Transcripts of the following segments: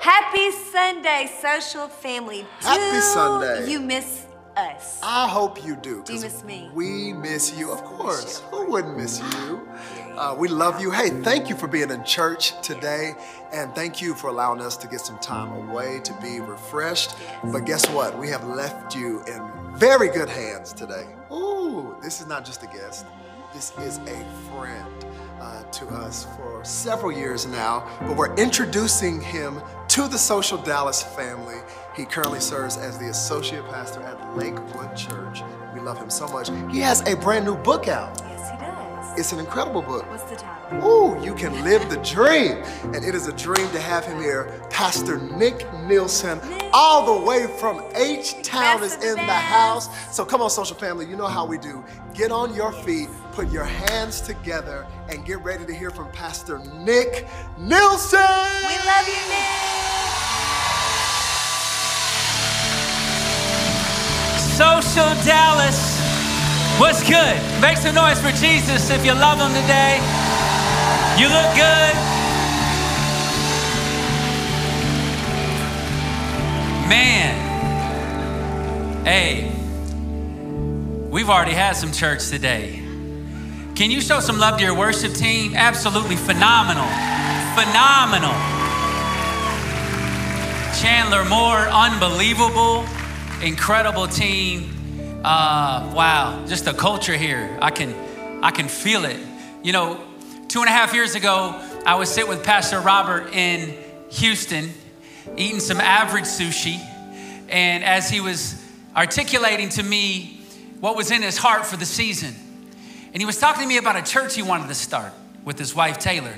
Happy Sunday, social family. Happy Do Sunday. You miss us. I hope you do. Do you miss me? We miss you, of course. Who wouldn't miss you? Uh, we love you. Hey, thank you for being in church today, and thank you for allowing us to get some time away to be refreshed. But guess what? We have left you in very good hands today. Ooh, this is not just a guest. This is a friend uh, to us for several years now, but we're introducing him to the Social Dallas family. He currently serves as the associate pastor at Lakewood Church. We love him so much. He has a brand new book out. Yes, he does. It's an incredible book. What's the title? Ooh, you can live the dream. And it is a dream to have him here. Pastor Nick Nilson, all the way from H Town, is Best of the in the house. So come on, social family, you know how we do. Get on your feet, put your hands together, and get ready to hear from Pastor Nick Nilson. We love you, Nick. Social Dallas. What's good? Make some noise for Jesus if you love him today. You look good. Man. Hey, we've already had some church today. Can you show some love to your worship team? Absolutely phenomenal. Phenomenal. Chandler Moore, unbelievable, incredible team. Uh, wow, just the culture here. I can, I can feel it. You know, two and a half years ago, I was sitting with Pastor Robert in Houston, eating some average sushi, and as he was articulating to me what was in his heart for the season, and he was talking to me about a church he wanted to start with his wife Taylor.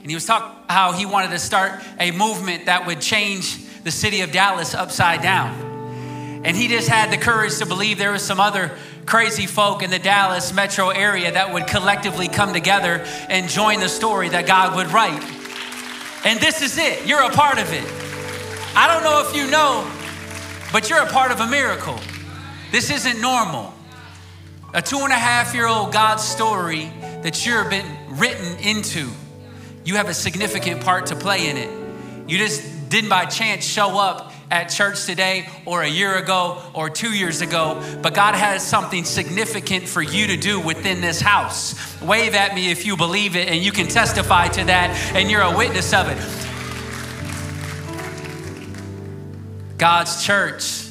And he was talking how he wanted to start a movement that would change the city of Dallas upside down. And he just had the courage to believe there was some other crazy folk in the Dallas metro area that would collectively come together and join the story that God would write. And this is it. You're a part of it. I don't know if you know, but you're a part of a miracle. This isn't normal. A two and a half year old God story that you've been written into. You have a significant part to play in it. You just didn't by chance show up at church today or a year ago or two years ago, but God has something significant for you to do within this house. Wave at me if you believe it and you can testify to that and you're a witness of it. God's church,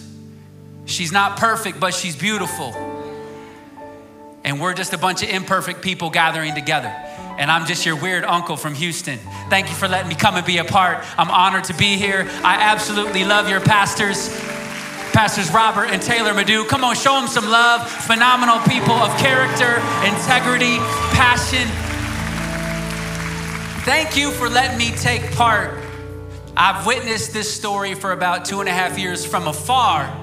she's not perfect, but she's beautiful. And we're just a bunch of imperfect people gathering together. And I'm just your weird uncle from Houston. Thank you for letting me come and be a part. I'm honored to be here. I absolutely love your pastors, Pastors Robert and Taylor Madu. Come on, show them some love. Phenomenal people of character, integrity, passion. Thank you for letting me take part. I've witnessed this story for about two and a half years from afar.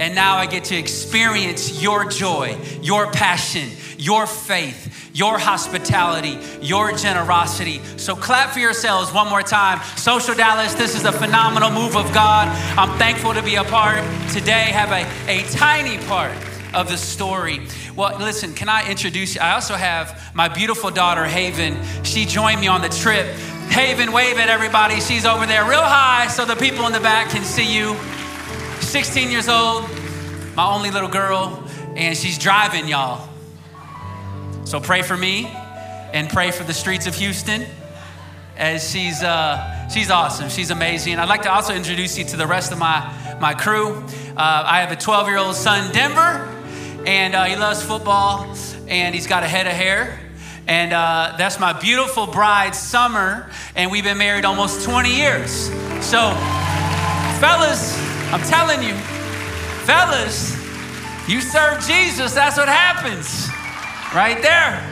And now I get to experience your joy, your passion, your faith, your hospitality, your generosity. So clap for yourselves one more time. Social Dallas, this is a phenomenal move of God. I'm thankful to be a part today, have a, a tiny part of the story. Well, listen, can I introduce you? I also have my beautiful daughter, Haven. She joined me on the trip. Haven, wave at everybody. She's over there real high so the people in the back can see you. 16 years old, my only little girl, and she's driving, y'all. So pray for me and pray for the streets of Houston as she's, uh, she's awesome. She's amazing. I'd like to also introduce you to the rest of my, my crew. Uh, I have a 12 year old son, Denver, and uh, he loves football, and he's got a head of hair. And uh, that's my beautiful bride, Summer, and we've been married almost 20 years. So, fellas, I'm telling you, fellas, you serve Jesus, that's what happens. Right there.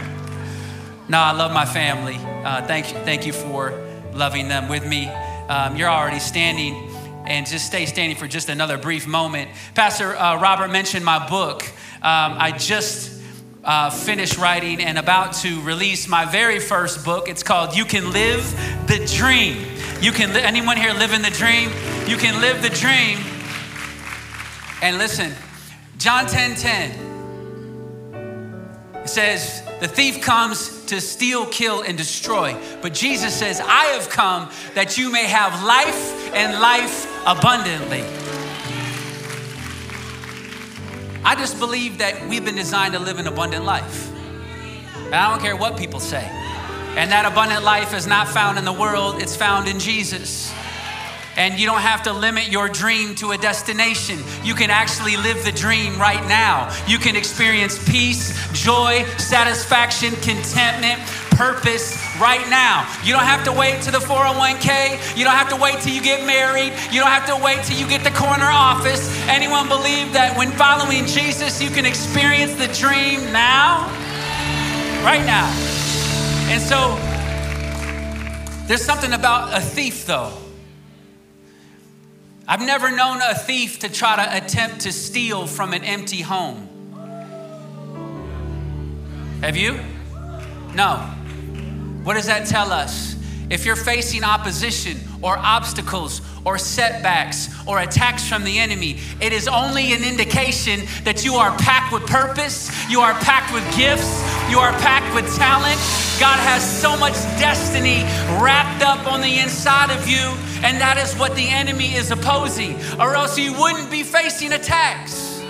No, I love my family. Uh, thank you, thank you for loving them with me. Um, you're already standing, and just stay standing for just another brief moment. Pastor uh, Robert mentioned my book. Um, I just uh, finished writing and about to release my very first book. It's called "You Can Live the Dream." You can. Li- anyone here living the dream? You can live the dream. And listen, John 10 10. It says, The thief comes to steal, kill, and destroy. But Jesus says, I have come that you may have life and life abundantly. I just believe that we've been designed to live an abundant life. And I don't care what people say. And that abundant life is not found in the world, it's found in Jesus. And you don't have to limit your dream to a destination. You can actually live the dream right now. You can experience peace, joy, satisfaction, contentment, purpose right now. You don't have to wait to the 401k. You don't have to wait till you get married. You don't have to wait till you get the corner office. Anyone believe that when following Jesus, you can experience the dream now? Right now. And so, there's something about a thief, though. I've never known a thief to try to attempt to steal from an empty home. Have you? No. What does that tell us? If you're facing opposition or obstacles or setbacks or attacks from the enemy, it is only an indication that you are packed with purpose, you are packed with gifts, you are packed with talent. God has so much destiny wrapped up on the inside of you, and that is what the enemy is opposing, or else you wouldn't be facing attacks.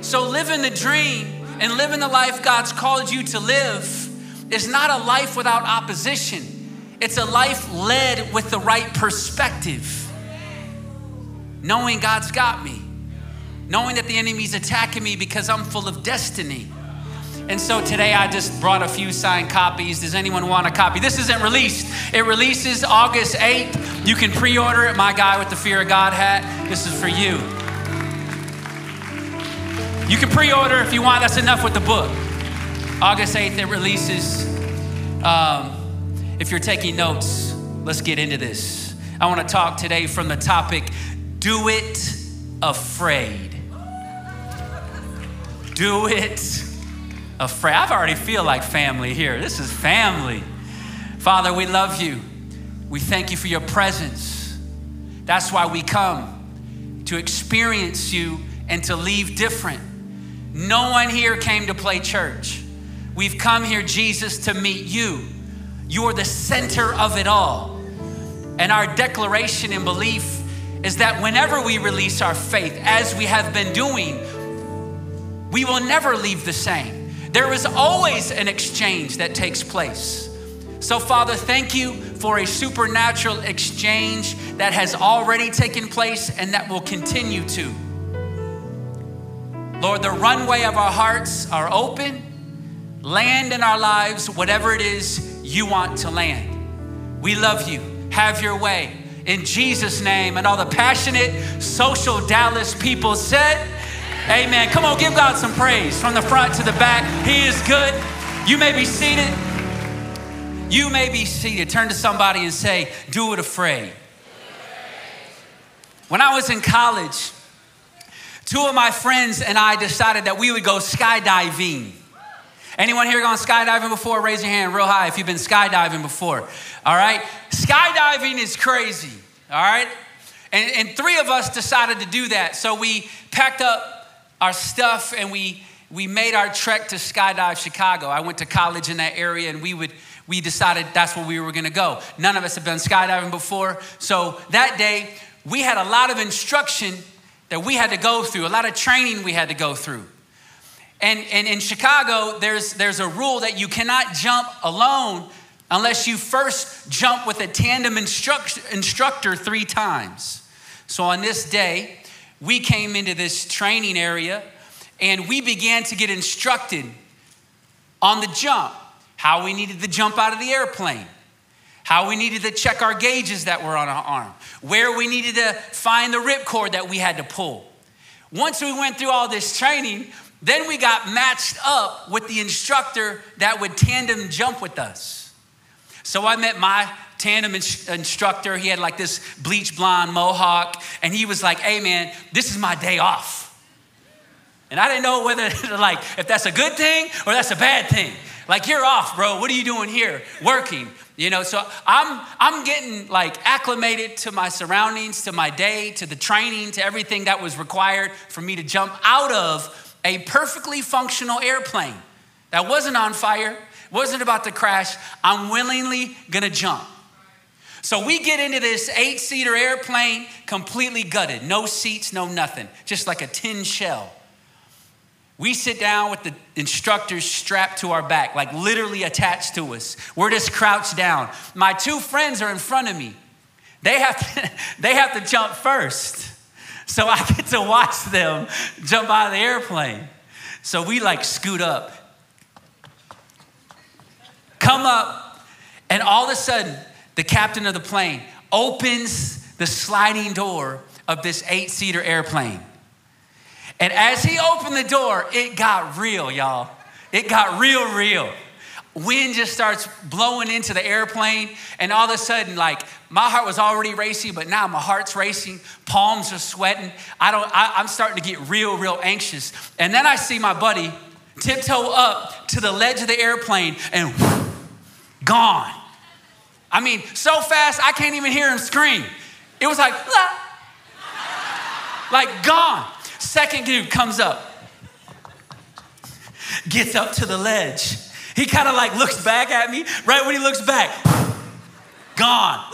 So, living the dream and living the life God's called you to live is not a life without opposition. It's a life led with the right perspective. Knowing God's got me, knowing that the enemy's attacking me because I'm full of destiny. And so today I just brought a few signed copies. Does anyone want a copy? This isn't released. It releases August 8th. You can pre order it. My guy with the Fear of God hat. This is for you. You can pre order if you want. That's enough with the book. August 8th, it releases. Um, if you're taking notes, let's get into this. I want to talk today from the topic Do It Afraid. Do it afraid. I've already feel like family here. This is family. Father, we love you. We thank you for your presence. That's why we come to experience you and to leave different. No one here came to play church. We've come here, Jesus, to meet you. You're the center of it all. And our declaration and belief is that whenever we release our faith, as we have been doing, we will never leave the same. There is always an exchange that takes place. So, Father, thank you for a supernatural exchange that has already taken place and that will continue to. Lord, the runway of our hearts are open. Land in our lives, whatever it is you want to land. We love you. Have your way. In Jesus' name, and all the passionate social Dallas people said, Amen. Come on, give God some praise from the front to the back. He is good. You may be seated. You may be seated. Turn to somebody and say, Do it afraid. When I was in college, two of my friends and I decided that we would go skydiving. Anyone here gone skydiving before? Raise your hand real high if you've been skydiving before. All right? Skydiving is crazy. All right? And, and three of us decided to do that. So we packed up our stuff and we, we made our trek to Skydive Chicago. I went to college in that area and we would we decided that's where we were gonna go. None of us had been skydiving before. So that day, we had a lot of instruction that we had to go through, a lot of training we had to go through. And, and in Chicago, there's, there's a rule that you cannot jump alone unless you first jump with a tandem instruct, instructor three times. So on this day, we came into this training area and we began to get instructed on the jump, how we needed to jump out of the airplane, how we needed to check our gauges that were on our arm, where we needed to find the ripcord that we had to pull. Once we went through all this training, then we got matched up with the instructor that would tandem jump with us. So I met my tandem instructor. He had like this bleach blonde mohawk, and he was like, "Hey man, this is my day off." And I didn't know whether like if that's a good thing or that's a bad thing. Like you're off, bro. What are you doing here? Working. You know, so I'm I'm getting like acclimated to my surroundings, to my day, to the training, to everything that was required for me to jump out of a perfectly functional airplane. that wasn't on fire, wasn't about to crash. I'm willingly gonna jump. So we get into this eight seater airplane completely gutted, no seats, no nothing, just like a tin shell. We sit down with the instructors strapped to our back, like literally attached to us. We're just crouched down. My two friends are in front of me. They have to, they have to jump first. So I get to watch them jump out of the airplane. So we like scoot up, come up, and all of a sudden, the captain of the plane opens the sliding door of this eight seater airplane. And as he opened the door, it got real, y'all. It got real, real. Wind just starts blowing into the airplane, and all of a sudden, like my heart was already racing, but now my heart's racing. Palms are sweating. I don't. I, I'm starting to get real, real anxious. And then I see my buddy tiptoe up to the ledge of the airplane and gone. I mean, so fast I can't even hear him scream. It was like, ah, like gone. Second dude comes up, gets up to the ledge. He kind of like looks back at me. Right when he looks back, gone.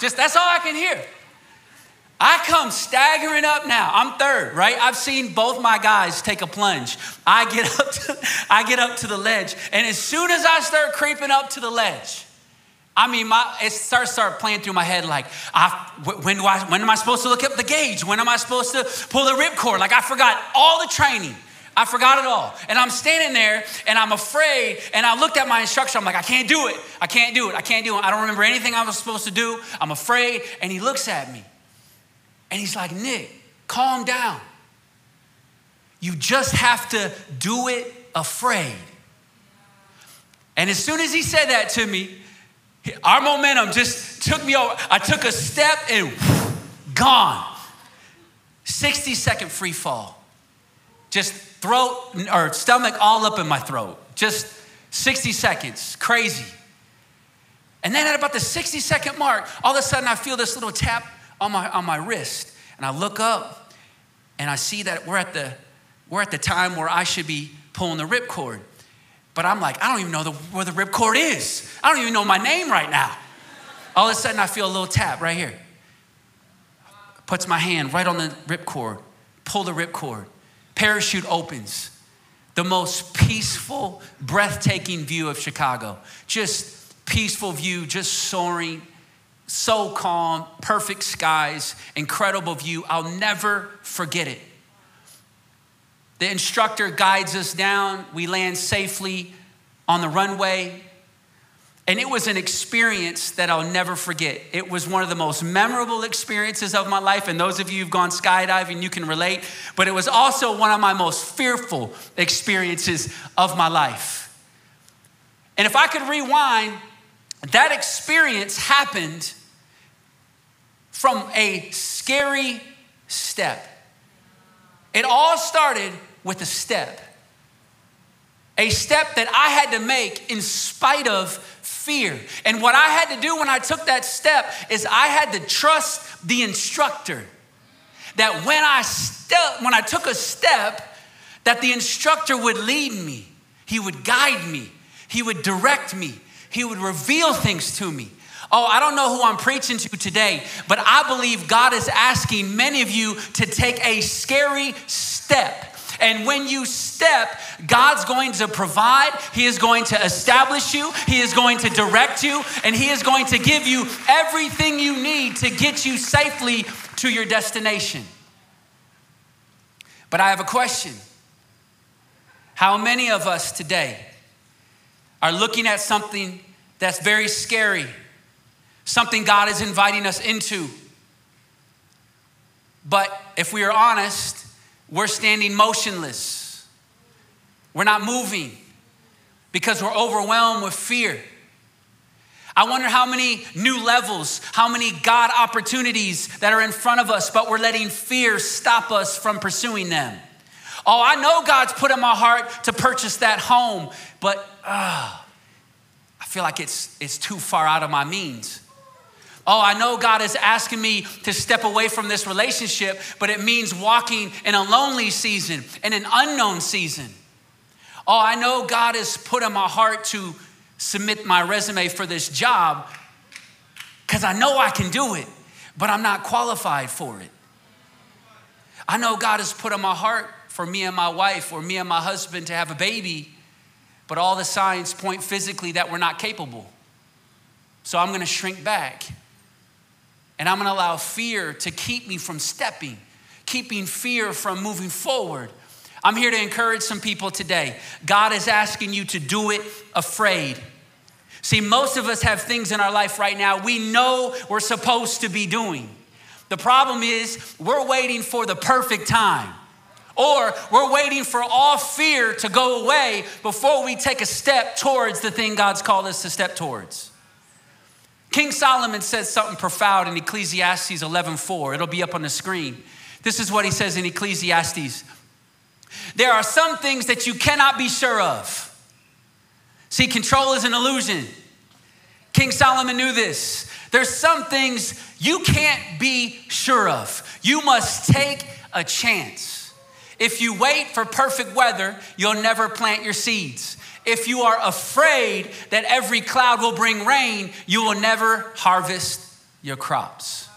Just that's all I can hear. I come staggering up now. I'm third, right? I've seen both my guys take a plunge. I get up to, I get up to the ledge, and as soon as I start creeping up to the ledge, I mean, my, it starts start playing through my head like, I, when, do I, when am I supposed to look up the gauge? When am I supposed to pull the ripcord? Like I forgot all the training. I forgot it all. And I'm standing there and I'm afraid. And I looked at my instructor. I'm like, I can't do it. I can't do it. I can't do it. I don't remember anything I was supposed to do. I'm afraid. And he looks at me and he's like, Nick, calm down. You just have to do it afraid. And as soon as he said that to me, our momentum just took me over. I took a step and gone. 60 second free fall. Just throat or stomach all up in my throat. Just 60 seconds. Crazy. And then at about the 60 second mark, all of a sudden I feel this little tap on my, on my wrist. And I look up and I see that we're at the, we're at the time where I should be pulling the ripcord. But I'm like, I don't even know the, where the ripcord is. I don't even know my name right now. All of a sudden, I feel a little tap right here. Puts my hand right on the ripcord, pull the ripcord. Parachute opens. The most peaceful, breathtaking view of Chicago. Just peaceful view, just soaring, so calm, perfect skies, incredible view. I'll never forget it. The instructor guides us down. We land safely on the runway. And it was an experience that I'll never forget. It was one of the most memorable experiences of my life. And those of you who've gone skydiving, you can relate. But it was also one of my most fearful experiences of my life. And if I could rewind, that experience happened from a scary step. It all started with a step. A step that I had to make in spite of fear. And what I had to do when I took that step is I had to trust the instructor. That when I step, when I took a step, that the instructor would lead me. He would guide me. He would direct me. He would reveal things to me. Oh, I don't know who I'm preaching to today, but I believe God is asking many of you to take a scary step. And when you step, God's going to provide, He is going to establish you, He is going to direct you, and He is going to give you everything you need to get you safely to your destination. But I have a question How many of us today are looking at something that's very scary? something God is inviting us into. But if we are honest, we're standing motionless. We're not moving because we're overwhelmed with fear. I wonder how many new levels, how many God opportunities that are in front of us, but we're letting fear stop us from pursuing them. Oh, I know God's put in my heart to purchase that home, but uh, I feel like it's, it's too far out of my means. Oh, I know God is asking me to step away from this relationship, but it means walking in a lonely season, in an unknown season. Oh, I know God has put in my heart to submit my resume for this job because I know I can do it, but I'm not qualified for it. I know God has put in my heart for me and my wife or me and my husband to have a baby, but all the signs point physically that we're not capable. So I'm gonna shrink back and I'm gonna allow fear to keep me from stepping, keeping fear from moving forward. I'm here to encourage some people today. God is asking you to do it afraid. See, most of us have things in our life right now we know we're supposed to be doing. The problem is we're waiting for the perfect time. Or we're waiting for all fear to go away before we take a step towards the thing God's called us to step towards. King Solomon says something profound in Ecclesiastes 11:4. It'll be up on the screen. This is what he says in Ecclesiastes. There are some things that you cannot be sure of. See, control is an illusion. King Solomon knew this. There's some things you can't be sure of. You must take a chance. If you wait for perfect weather, you'll never plant your seeds. If you are afraid that every cloud will bring rain, you will never harvest your crops.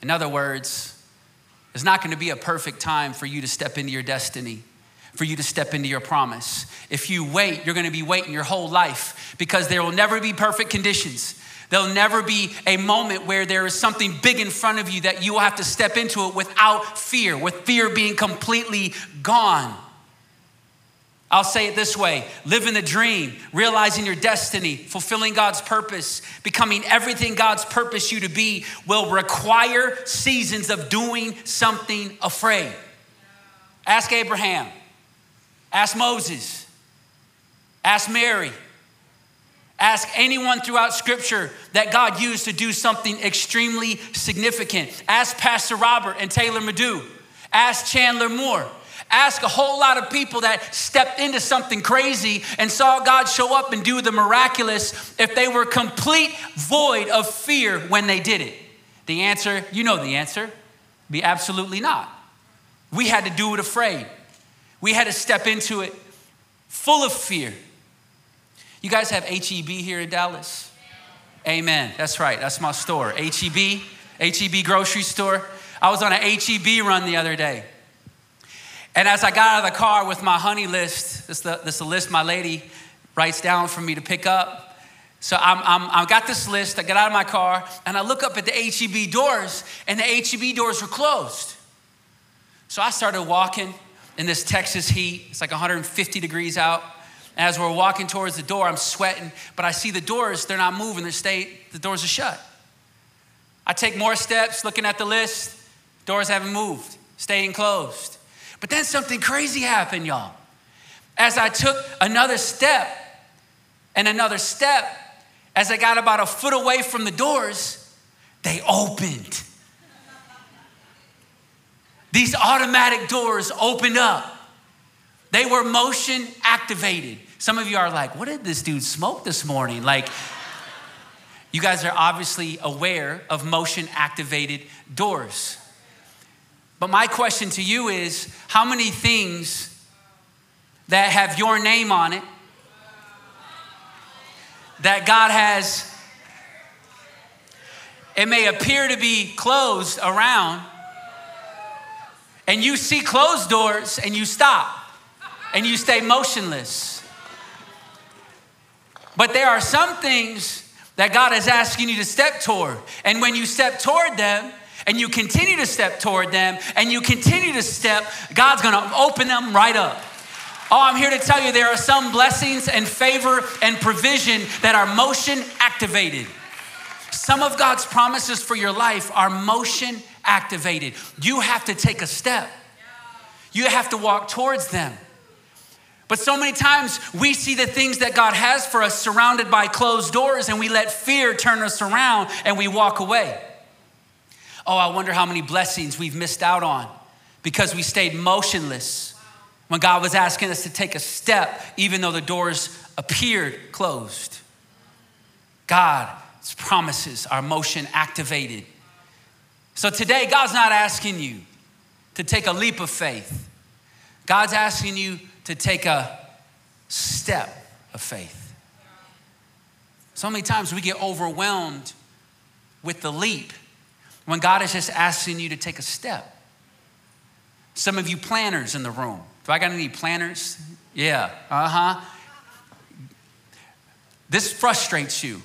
In other words, it's not going to be a perfect time for you to step into your destiny, for you to step into your promise. If you wait, you're going to be waiting your whole life because there will never be perfect conditions. There'll never be a moment where there is something big in front of you that you will have to step into it without fear, with fear being completely gone. I'll say it this way living the dream, realizing your destiny, fulfilling God's purpose, becoming everything God's purpose you to be will require seasons of doing something afraid. Ask Abraham, ask Moses, ask Mary, ask anyone throughout Scripture that God used to do something extremely significant. Ask Pastor Robert and Taylor Madu, ask Chandler Moore. Ask a whole lot of people that stepped into something crazy and saw God show up and do the miraculous if they were complete void of fear when they did it. The answer, you know the answer, be absolutely not. We had to do it afraid. We had to step into it full of fear. You guys have HEB here in Dallas? Amen. That's right. That's my store. HEB, HEB grocery store. I was on an HEB run the other day. And as I got out of the car with my honey list, this is the, the list my lady writes down for me to pick up. So I'm, I'm, I got this list, I get out of my car, and I look up at the HEB doors, and the HEB doors were closed. So I started walking in this Texas heat. It's like 150 degrees out. As we're walking towards the door, I'm sweating, but I see the doors, they're not moving, they're stay, the doors are shut. I take more steps looking at the list, doors haven't moved, staying closed. But then something crazy happened, y'all. As I took another step and another step, as I got about a foot away from the doors, they opened. These automatic doors opened up. They were motion activated. Some of you are like, what did this dude smoke this morning? Like, you guys are obviously aware of motion activated doors. But my question to you is how many things that have your name on it that God has, it may appear to be closed around, and you see closed doors and you stop and you stay motionless. But there are some things that God is asking you to step toward. And when you step toward them, and you continue to step toward them and you continue to step, God's gonna open them right up. Oh, I'm here to tell you there are some blessings and favor and provision that are motion activated. Some of God's promises for your life are motion activated. You have to take a step, you have to walk towards them. But so many times we see the things that God has for us surrounded by closed doors, and we let fear turn us around and we walk away. Oh, I wonder how many blessings we've missed out on because we stayed motionless when God was asking us to take a step, even though the doors appeared closed. God's promises are motion activated. So today, God's not asking you to take a leap of faith. God's asking you to take a step of faith. So many times we get overwhelmed with the leap when God is just asking you to take a step. Some of you planners in the room. Do I got any planners? Yeah, uh huh. This frustrates you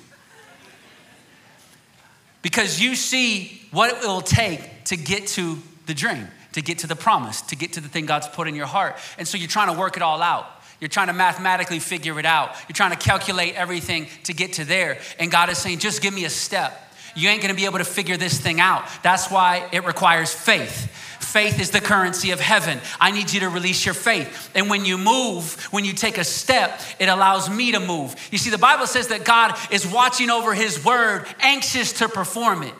because you see what it will take to get to the dream, to get to the promise, to get to the thing God's put in your heart. And so you're trying to work it all out. You're trying to mathematically figure it out. You're trying to calculate everything to get to there. And God is saying, just give me a step. You ain't gonna be able to figure this thing out. That's why it requires faith. Faith is the currency of heaven. I need you to release your faith. And when you move, when you take a step, it allows me to move. You see, the Bible says that God is watching over his word, anxious to perform it.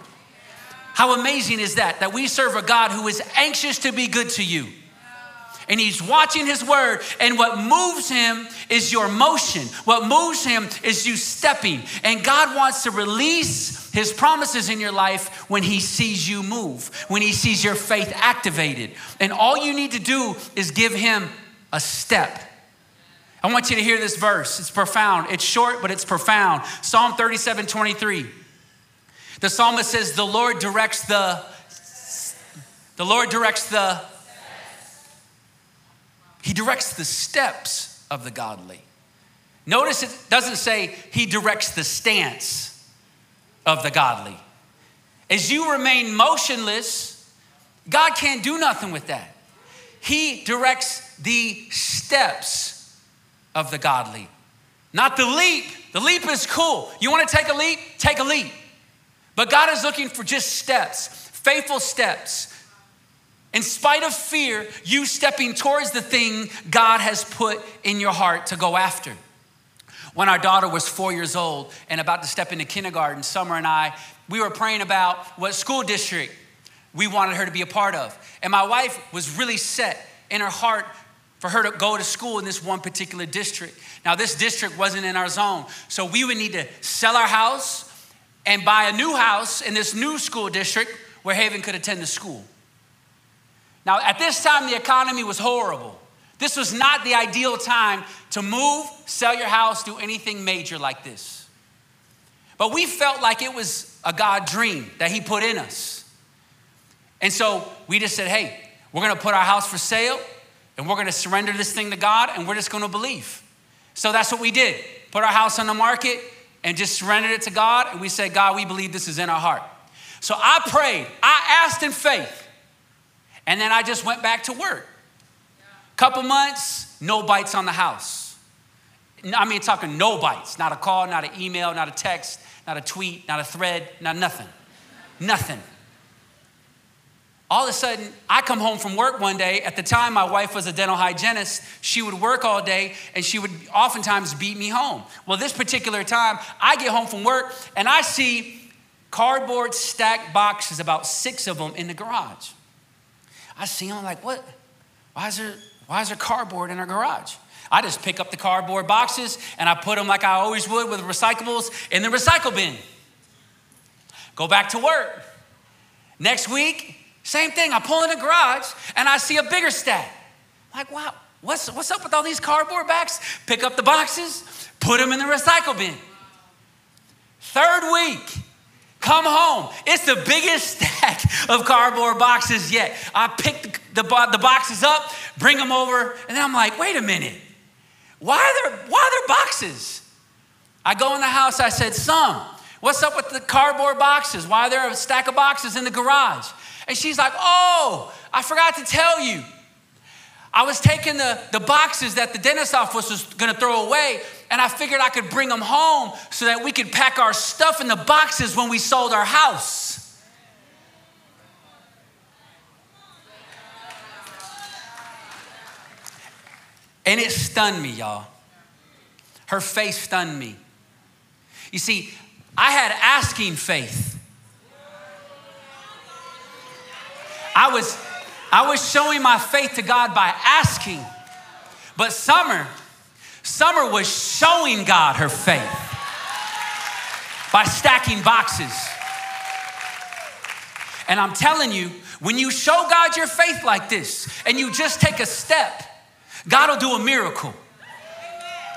How amazing is that? That we serve a God who is anxious to be good to you and he's watching his word. And what moves him is your motion. What moves him is you stepping. And God wants to release his promises in your life when he sees you move, when he sees your faith activated. And all you need to do is give him a step. I want you to hear this verse. It's profound. It's short, but it's profound. Psalm 37 23. The psalmist says, The Lord directs the, the Lord directs the he directs the steps of the godly. Notice it doesn't say he directs the stance of the godly. As you remain motionless, God can't do nothing with that. He directs the steps of the godly, not the leap. The leap is cool. You want to take a leap? Take a leap. But God is looking for just steps, faithful steps, in spite of fear, you stepping towards the thing God has put in your heart to go after. When our daughter was four years old and about to step into kindergarten, Summer and I, we were praying about what school district we wanted her to be a part of. And my wife was really set in her heart for her to go to school in this one particular district. Now, this district wasn't in our zone, so we would need to sell our house and buy a new house in this new school district where Haven could attend the school. Now, at this time, the economy was horrible. This was not the ideal time to move, sell your house, do anything major like this. But we felt like it was a God dream that He put in us. And so we just said, hey, we're gonna put our house for sale and we're gonna surrender this thing to God and we're just gonna believe. So that's what we did. Put our house on the market and just surrendered it to God. And we said, God, we believe this is in our heart. So I prayed, I asked in faith. And then I just went back to work. Couple months, no bites on the house. I mean, talking no bites, not a call, not an email, not a text, not a tweet, not a thread, not nothing. Nothing. All of a sudden, I come home from work one day. At the time, my wife was a dental hygienist. She would work all day and she would oftentimes beat me home. Well, this particular time, I get home from work and I see cardboard stacked boxes, about six of them, in the garage. I see them, I'm like, what? Why is there, why is there cardboard in our garage? I just pick up the cardboard boxes and I put them like I always would with recyclables in the recycle bin. Go back to work. Next week, same thing. I pull in the garage and I see a bigger stack. Like, wow, what's, what's up with all these cardboard bags? Pick up the boxes, put them in the recycle bin. Third week, Come home. It's the biggest stack of cardboard boxes yet. I pick the, the, the, boxes up, bring them over, and then I'm like, wait a minute. Why are, there, why are there boxes? I go in the house, I said, son, what's up with the cardboard boxes? Why are there a stack of boxes in the garage? And she's like, oh, I forgot to tell you. I was taking the, the boxes that the dentist office was gonna throw away, and I figured I could bring them home so that we could pack our stuff in the boxes when we sold our house. And it stunned me, y'all. Her face stunned me. You see, I had asking faith. I was I was showing my faith to God by asking. But Summer, Summer was showing God her faith by stacking boxes. And I'm telling you, when you show God your faith like this and you just take a step, God will do a miracle.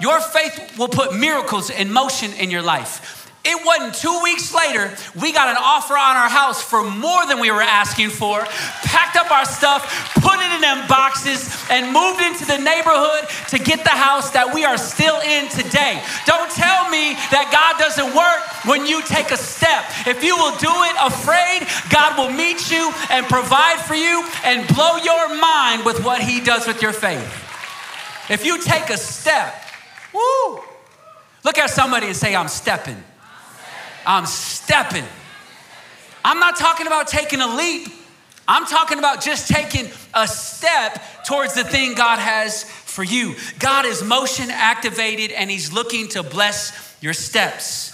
Your faith will put miracles in motion in your life. It wasn't two weeks later, we got an offer on our house for more than we were asking for, packed up our stuff, put it in them boxes, and moved into the neighborhood to get the house that we are still in today. Don't tell me that God doesn't work when you take a step. If you will do it afraid, God will meet you and provide for you and blow your mind with what He does with your faith. If you take a step, woo, look at somebody and say, I'm stepping. I'm stepping. I'm not talking about taking a leap. I'm talking about just taking a step towards the thing God has for you. God is motion activated and He's looking to bless your steps.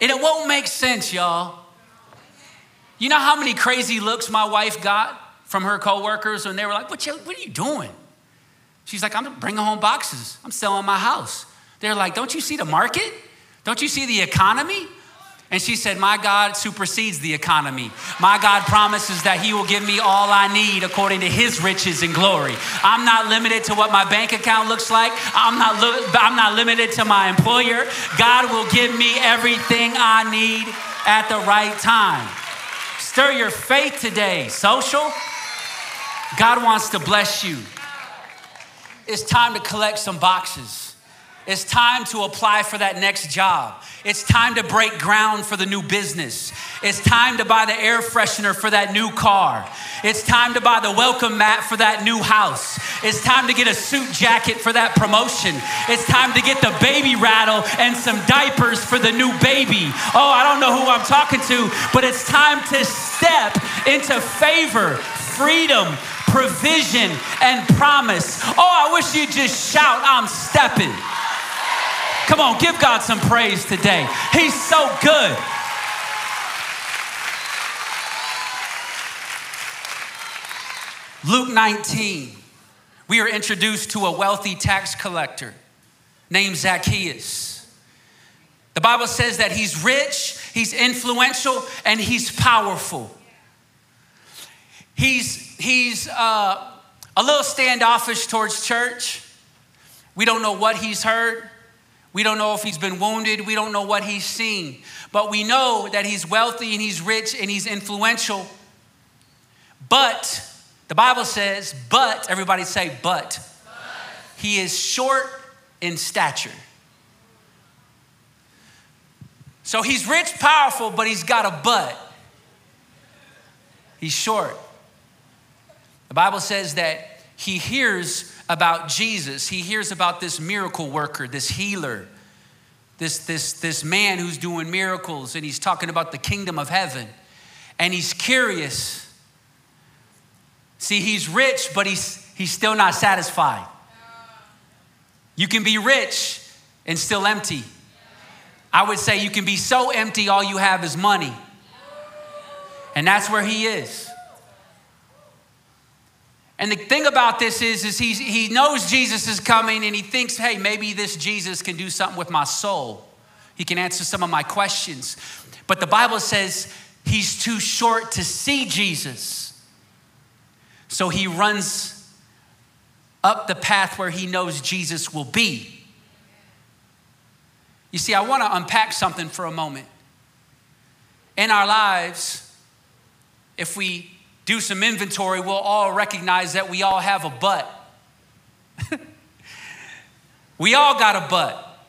And it won't make sense, y'all. You know how many crazy looks my wife got from her coworkers when they were like, What, you, what are you doing? She's like, I'm bringing home boxes. I'm selling my house. They're like, Don't you see the market? Don't you see the economy? And she said, My God supersedes the economy. My God promises that He will give me all I need according to His riches and glory. I'm not limited to what my bank account looks like, I'm not, li- I'm not limited to my employer. God will give me everything I need at the right time. Stir your faith today, social. God wants to bless you. It's time to collect some boxes. It's time to apply for that next job. It's time to break ground for the new business. It's time to buy the air freshener for that new car. It's time to buy the welcome mat for that new house. It's time to get a suit jacket for that promotion. It's time to get the baby rattle and some diapers for the new baby. Oh, I don't know who I'm talking to, but it's time to step into favor, freedom, provision, and promise. Oh, I wish you'd just shout, I'm stepping. Come on, give God some praise today. He's so good. Luke 19, we are introduced to a wealthy tax collector named Zacchaeus. The Bible says that he's rich, he's influential, and he's powerful. He's, he's uh, a little standoffish towards church. We don't know what he's heard. We don't know if he's been wounded. We don't know what he's seen. But we know that he's wealthy and he's rich and he's influential. But, the Bible says, but, everybody say, but. but. He is short in stature. So he's rich, powerful, but he's got a butt. He's short. The Bible says that he hears about Jesus. He hears about this miracle worker, this healer, this, this, this man who's doing miracles, and he's talking about the kingdom of heaven. And he's curious. See, he's rich, but he's, he's still not satisfied. You can be rich and still empty. I would say you can be so empty, all you have is money. And that's where he is. And the thing about this is, is he, he knows Jesus is coming and he thinks, hey, maybe this Jesus can do something with my soul. He can answer some of my questions. But the Bible says he's too short to see Jesus. So he runs up the path where he knows Jesus will be. You see, I want to unpack something for a moment. In our lives, if we do some inventory, we'll all recognize that we all have a butt. we all got a butt.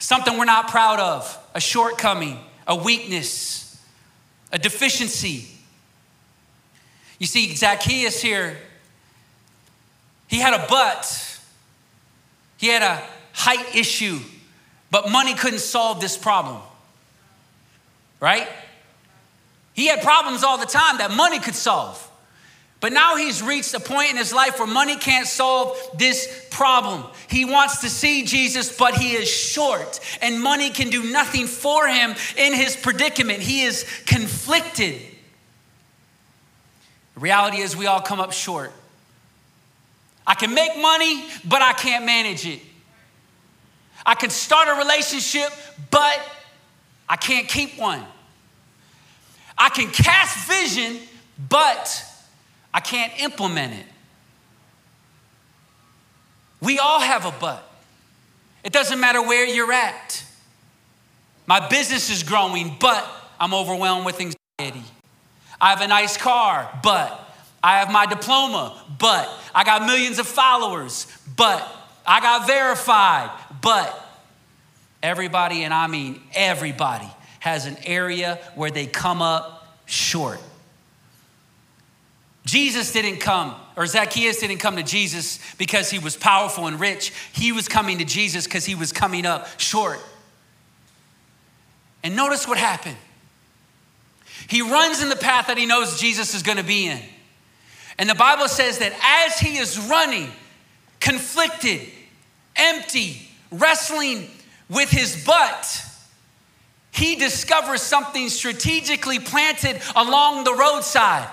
Something we're not proud of, a shortcoming, a weakness, a deficiency. You see, Zacchaeus here, he had a butt, he had a height issue, but money couldn't solve this problem. Right? He had problems all the time that money could solve. But now he's reached a point in his life where money can't solve this problem. He wants to see Jesus, but he is short, and money can do nothing for him in his predicament. He is conflicted. The reality is, we all come up short. I can make money, but I can't manage it. I can start a relationship, but I can't keep one. I can cast vision, but I can't implement it. We all have a but. It doesn't matter where you're at. My business is growing, but I'm overwhelmed with anxiety. I have a nice car, but I have my diploma, but I got millions of followers, but I got verified, but everybody, and I mean everybody, has an area where they come up short. Jesus didn't come, or Zacchaeus didn't come to Jesus because he was powerful and rich. He was coming to Jesus because he was coming up short. And notice what happened. He runs in the path that he knows Jesus is going to be in. And the Bible says that as he is running, conflicted, empty, wrestling with his butt, he discovers something strategically planted along the roadside.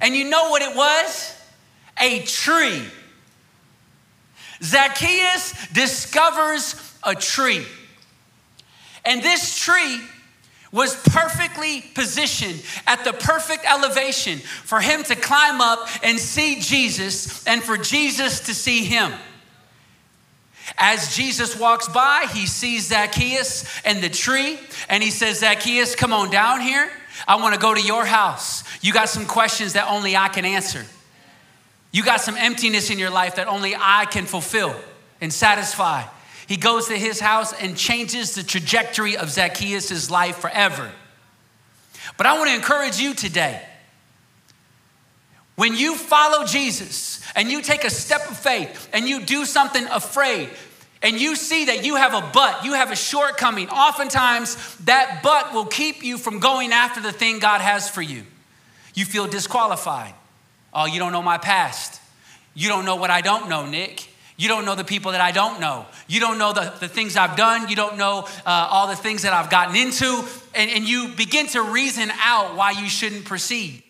And you know what it was? A tree. Zacchaeus discovers a tree. And this tree was perfectly positioned at the perfect elevation for him to climb up and see Jesus and for Jesus to see him. As Jesus walks by, he sees Zacchaeus and the tree, and he says, Zacchaeus, come on down here. I want to go to your house. You got some questions that only I can answer. You got some emptiness in your life that only I can fulfill and satisfy. He goes to his house and changes the trajectory of Zacchaeus' life forever. But I want to encourage you today. When you follow Jesus and you take a step of faith and you do something afraid, and you see that you have a but, you have a shortcoming, oftentimes that but will keep you from going after the thing God has for you. You feel disqualified. Oh, you don't know my past. You don't know what I don't know, Nick. You don't know the people that I don't know. You don't know the, the things I've done. You don't know uh, all the things that I've gotten into. And, and you begin to reason out why you shouldn't proceed.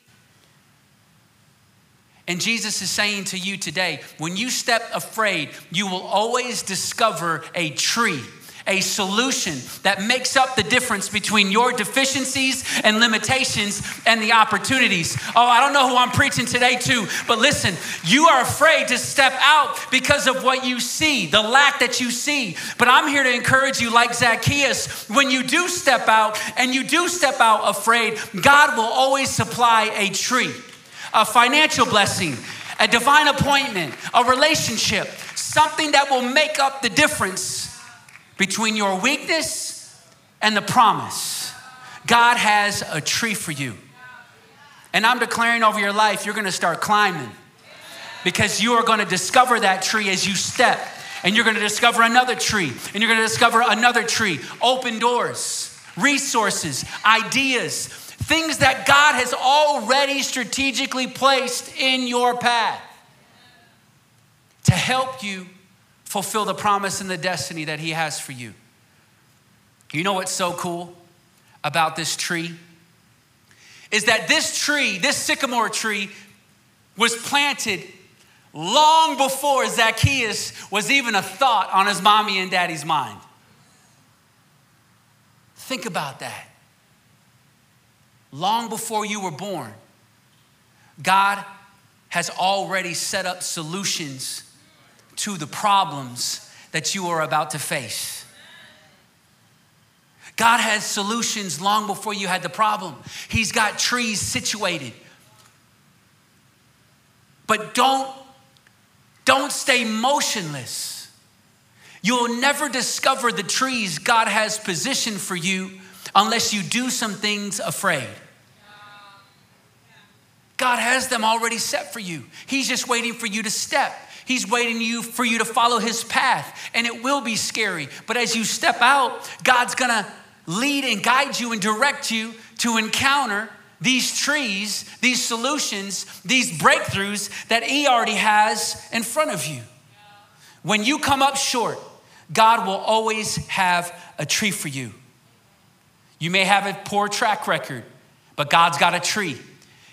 And Jesus is saying to you today when you step afraid, you will always discover a tree a solution that makes up the difference between your deficiencies and limitations and the opportunities. Oh, I don't know who I'm preaching today to, but listen, you are afraid to step out because of what you see, the lack that you see. But I'm here to encourage you, like Zacchaeus, when you do step out and you do step out afraid, God will always supply a tree, a financial blessing, a divine appointment, a relationship, something that will make up the difference between your weakness and the promise. God has a tree for you. And I'm declaring over your life, you're gonna start climbing because you are gonna discover that tree as you step. And you're gonna discover another tree, and you're gonna discover another tree. Open doors, resources, ideas, things that God has already strategically placed in your path to help you fulfill the promise and the destiny that He has for you. You know what's so cool about this tree? Is that this tree, this sycamore tree, was planted long before Zacchaeus was even a thought on his mommy and daddy's mind. Think about that. Long before you were born, God has already set up solutions to the problems that you are about to face. God has solutions long before you had the problem. He's got trees situated. But don't don't stay motionless. You'll never discover the trees God has positioned for you unless you do some things afraid. God has them already set for you. He's just waiting for you to step. He's waiting you for you to follow his path, and it will be scary. But as you step out, God's gonna lead and guide you and direct you to encounter these trees, these solutions, these breakthroughs that He already has in front of you. When you come up short, God will always have a tree for you. You may have a poor track record, but God's got a tree.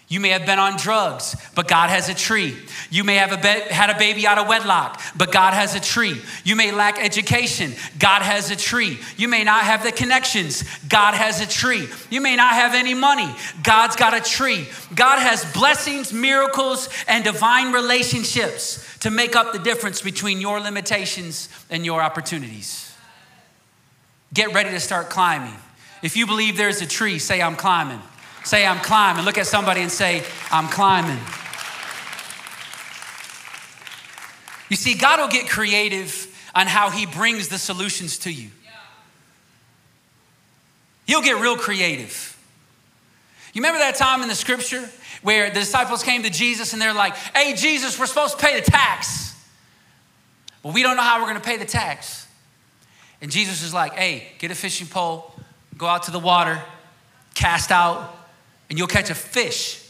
You may have been on drugs, but God has a tree. You may have a be- had a baby out of wedlock, but God has a tree. You may lack education, God has a tree. You may not have the connections, God has a tree. You may not have any money, God's got a tree. God has blessings, miracles, and divine relationships to make up the difference between your limitations and your opportunities. Get ready to start climbing. If you believe there's a tree, say, I'm climbing. Say, I'm climbing. Look at somebody and say, I'm climbing. You see, God will get creative on how He brings the solutions to you. He'll get real creative. You remember that time in the scripture where the disciples came to Jesus and they're like, hey, Jesus, we're supposed to pay the tax. But we don't know how we're going to pay the tax. And Jesus is like, hey, get a fishing pole, go out to the water, cast out, and you'll catch a fish.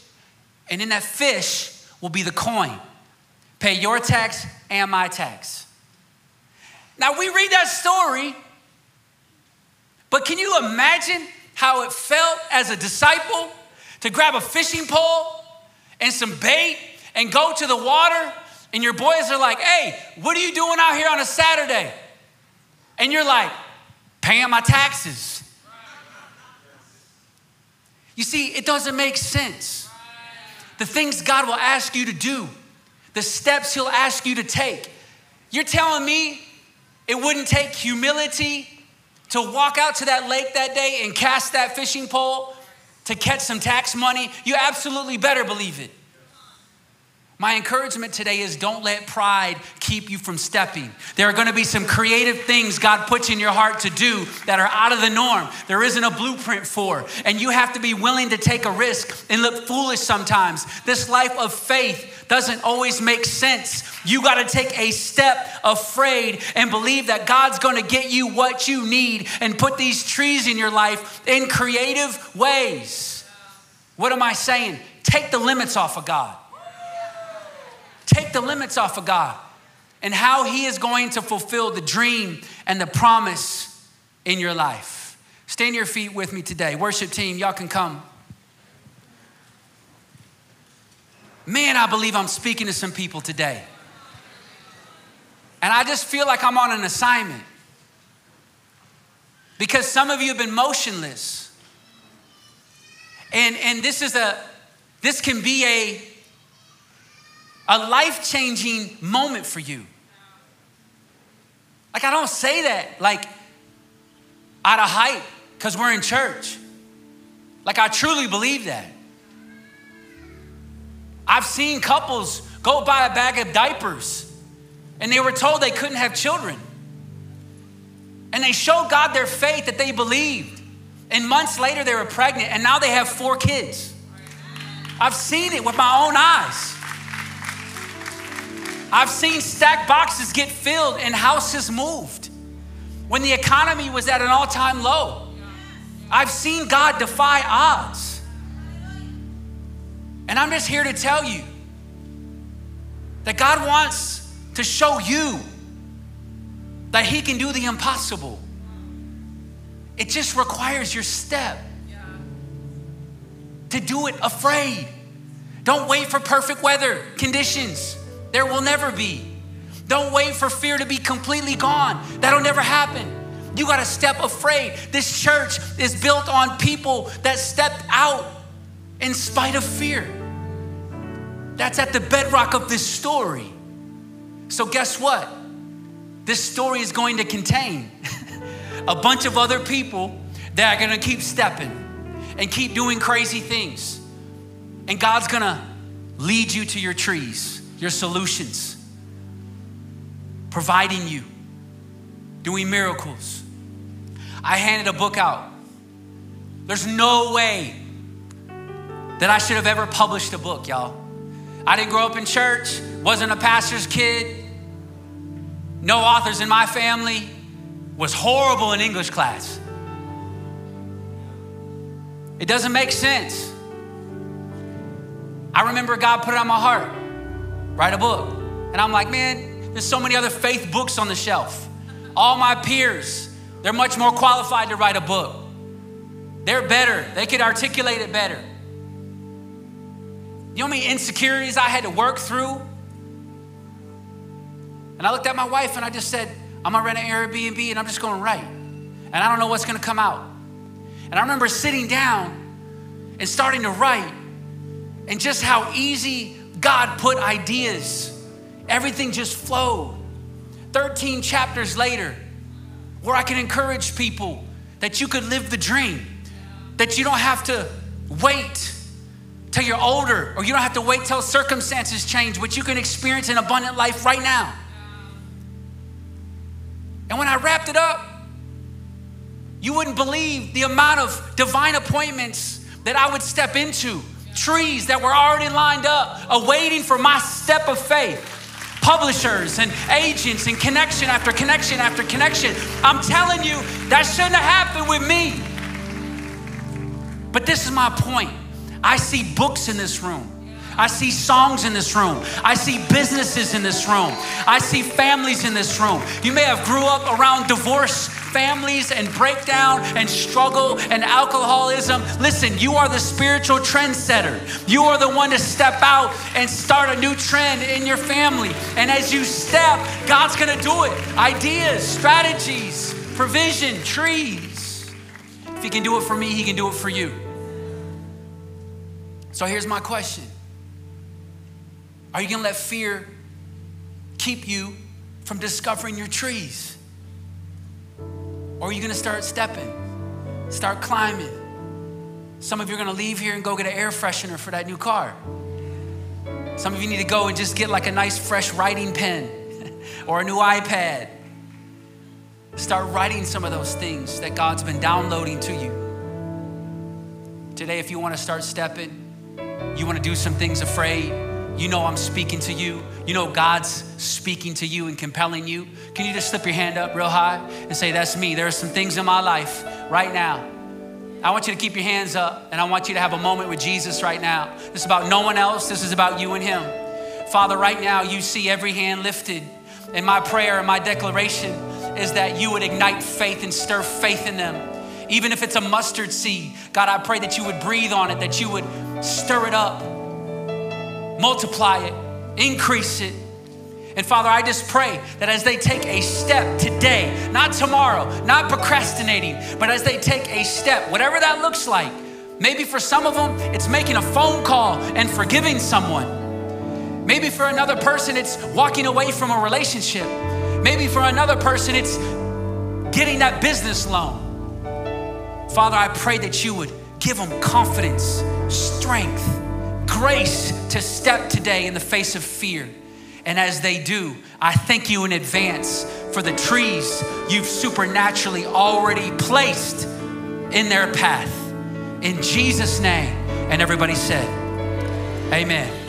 And in that fish will be the coin. Pay your tax and my tax. Now we read that story, but can you imagine how it felt as a disciple to grab a fishing pole and some bait and go to the water? And your boys are like, hey, what are you doing out here on a Saturday? And you're like, paying my taxes. You see, it doesn't make sense. The things God will ask you to do, the steps He'll ask you to take. You're telling me it wouldn't take humility to walk out to that lake that day and cast that fishing pole to catch some tax money? You absolutely better believe it. My encouragement today is don't let pride keep you from stepping. There are going to be some creative things God puts in your heart to do that are out of the norm. There isn't a blueprint for. And you have to be willing to take a risk and look foolish sometimes. This life of faith doesn't always make sense. You got to take a step afraid and believe that God's going to get you what you need and put these trees in your life in creative ways. What am I saying? Take the limits off of God. Take the limits off of God and how He is going to fulfill the dream and the promise in your life. Stand your feet with me today. Worship team, y'all can come. Man, I believe I'm speaking to some people today. And I just feel like I'm on an assignment. Because some of you have been motionless. And, and this is a this can be a a life changing moment for you. Like, I don't say that like out of hype because we're in church. Like, I truly believe that. I've seen couples go buy a bag of diapers and they were told they couldn't have children. And they showed God their faith that they believed. And months later, they were pregnant and now they have four kids. I've seen it with my own eyes. I've seen stacked boxes get filled and houses moved when the economy was at an all time low. I've seen God defy odds. And I'm just here to tell you that God wants to show you that He can do the impossible. It just requires your step to do it afraid. Don't wait for perfect weather conditions. There will never be. Don't wait for fear to be completely gone. That'll never happen. You got to step afraid. This church is built on people that stepped out in spite of fear. That's at the bedrock of this story. So, guess what? This story is going to contain a bunch of other people that are going to keep stepping and keep doing crazy things. And God's going to lead you to your trees your solutions, providing you, doing miracles. I handed a book out. There's no way that I should have ever published a book, y'all. I didn't grow up in church, wasn't a pastor's kid, no authors in my family, was horrible in English class. It doesn't make sense. I remember God put it on my heart write a book. And I'm like, man, there's so many other faith books on the shelf. All my peers, they're much more qualified to write a book. They're better, they could articulate it better. You know how many insecurities I had to work through? And I looked at my wife and I just said, I'm gonna rent an Airbnb and I'm just gonna write. And I don't know what's gonna come out. And I remember sitting down and starting to write, and just how easy God put ideas. Everything just flowed. 13 chapters later, where I can encourage people that you could live the dream, that you don't have to wait till you're older, or you don't have to wait till circumstances change, but you can experience an abundant life right now. And when I wrapped it up, you wouldn't believe the amount of divine appointments that I would step into, trees that were already lined up, awaiting for my step of faith. Publishers and agents and connection after connection after connection. I'm telling you, that shouldn't have happened with me. But this is my point. I see books in this room. I see songs in this room. I see businesses in this room. I see families in this room. You may have grew up around divorce families and breakdown and struggle and alcoholism. Listen, you are the spiritual trendsetter. You are the one to step out and start a new trend in your family. And as you step, God's going to do it. Ideas, strategies, provision, trees. If he can do it for me, he can do it for you. So here's my question are you going to let fear keep you from discovering your trees? Or are you going to start stepping, start climbing? Some of you are going to leave here and go get an air freshener for that new car. Some of you need to go and just get like a nice fresh writing pen or a new iPad. Start writing some of those things that God's been downloading to you. Today, if you want to start stepping, you want to do some things afraid, you know I'm speaking to you. You know God's speaking to you and compelling you. Can you just slip your hand up real high and say, That's me? There are some things in my life right now. I want you to keep your hands up and I want you to have a moment with Jesus right now. This is about no one else, this is about you and Him. Father, right now you see every hand lifted. And my prayer and my declaration is that you would ignite faith and stir faith in them. Even if it's a mustard seed, God, I pray that you would breathe on it, that you would stir it up multiply it, increase it. And Father, I just pray that as they take a step today, not tomorrow, not procrastinating, but as they take a step, whatever that looks like, maybe for some of them, it's making a phone call and forgiving someone. Maybe for another person, it's walking away from a relationship. Maybe for another person, it's getting that business loan. Father, I pray that you would give them confidence, strength, grace to step today in the face of fear. And as they do, I thank you in advance for the trees you've supernaturally already placed in their path. In Jesus' name. And everybody said, Amen.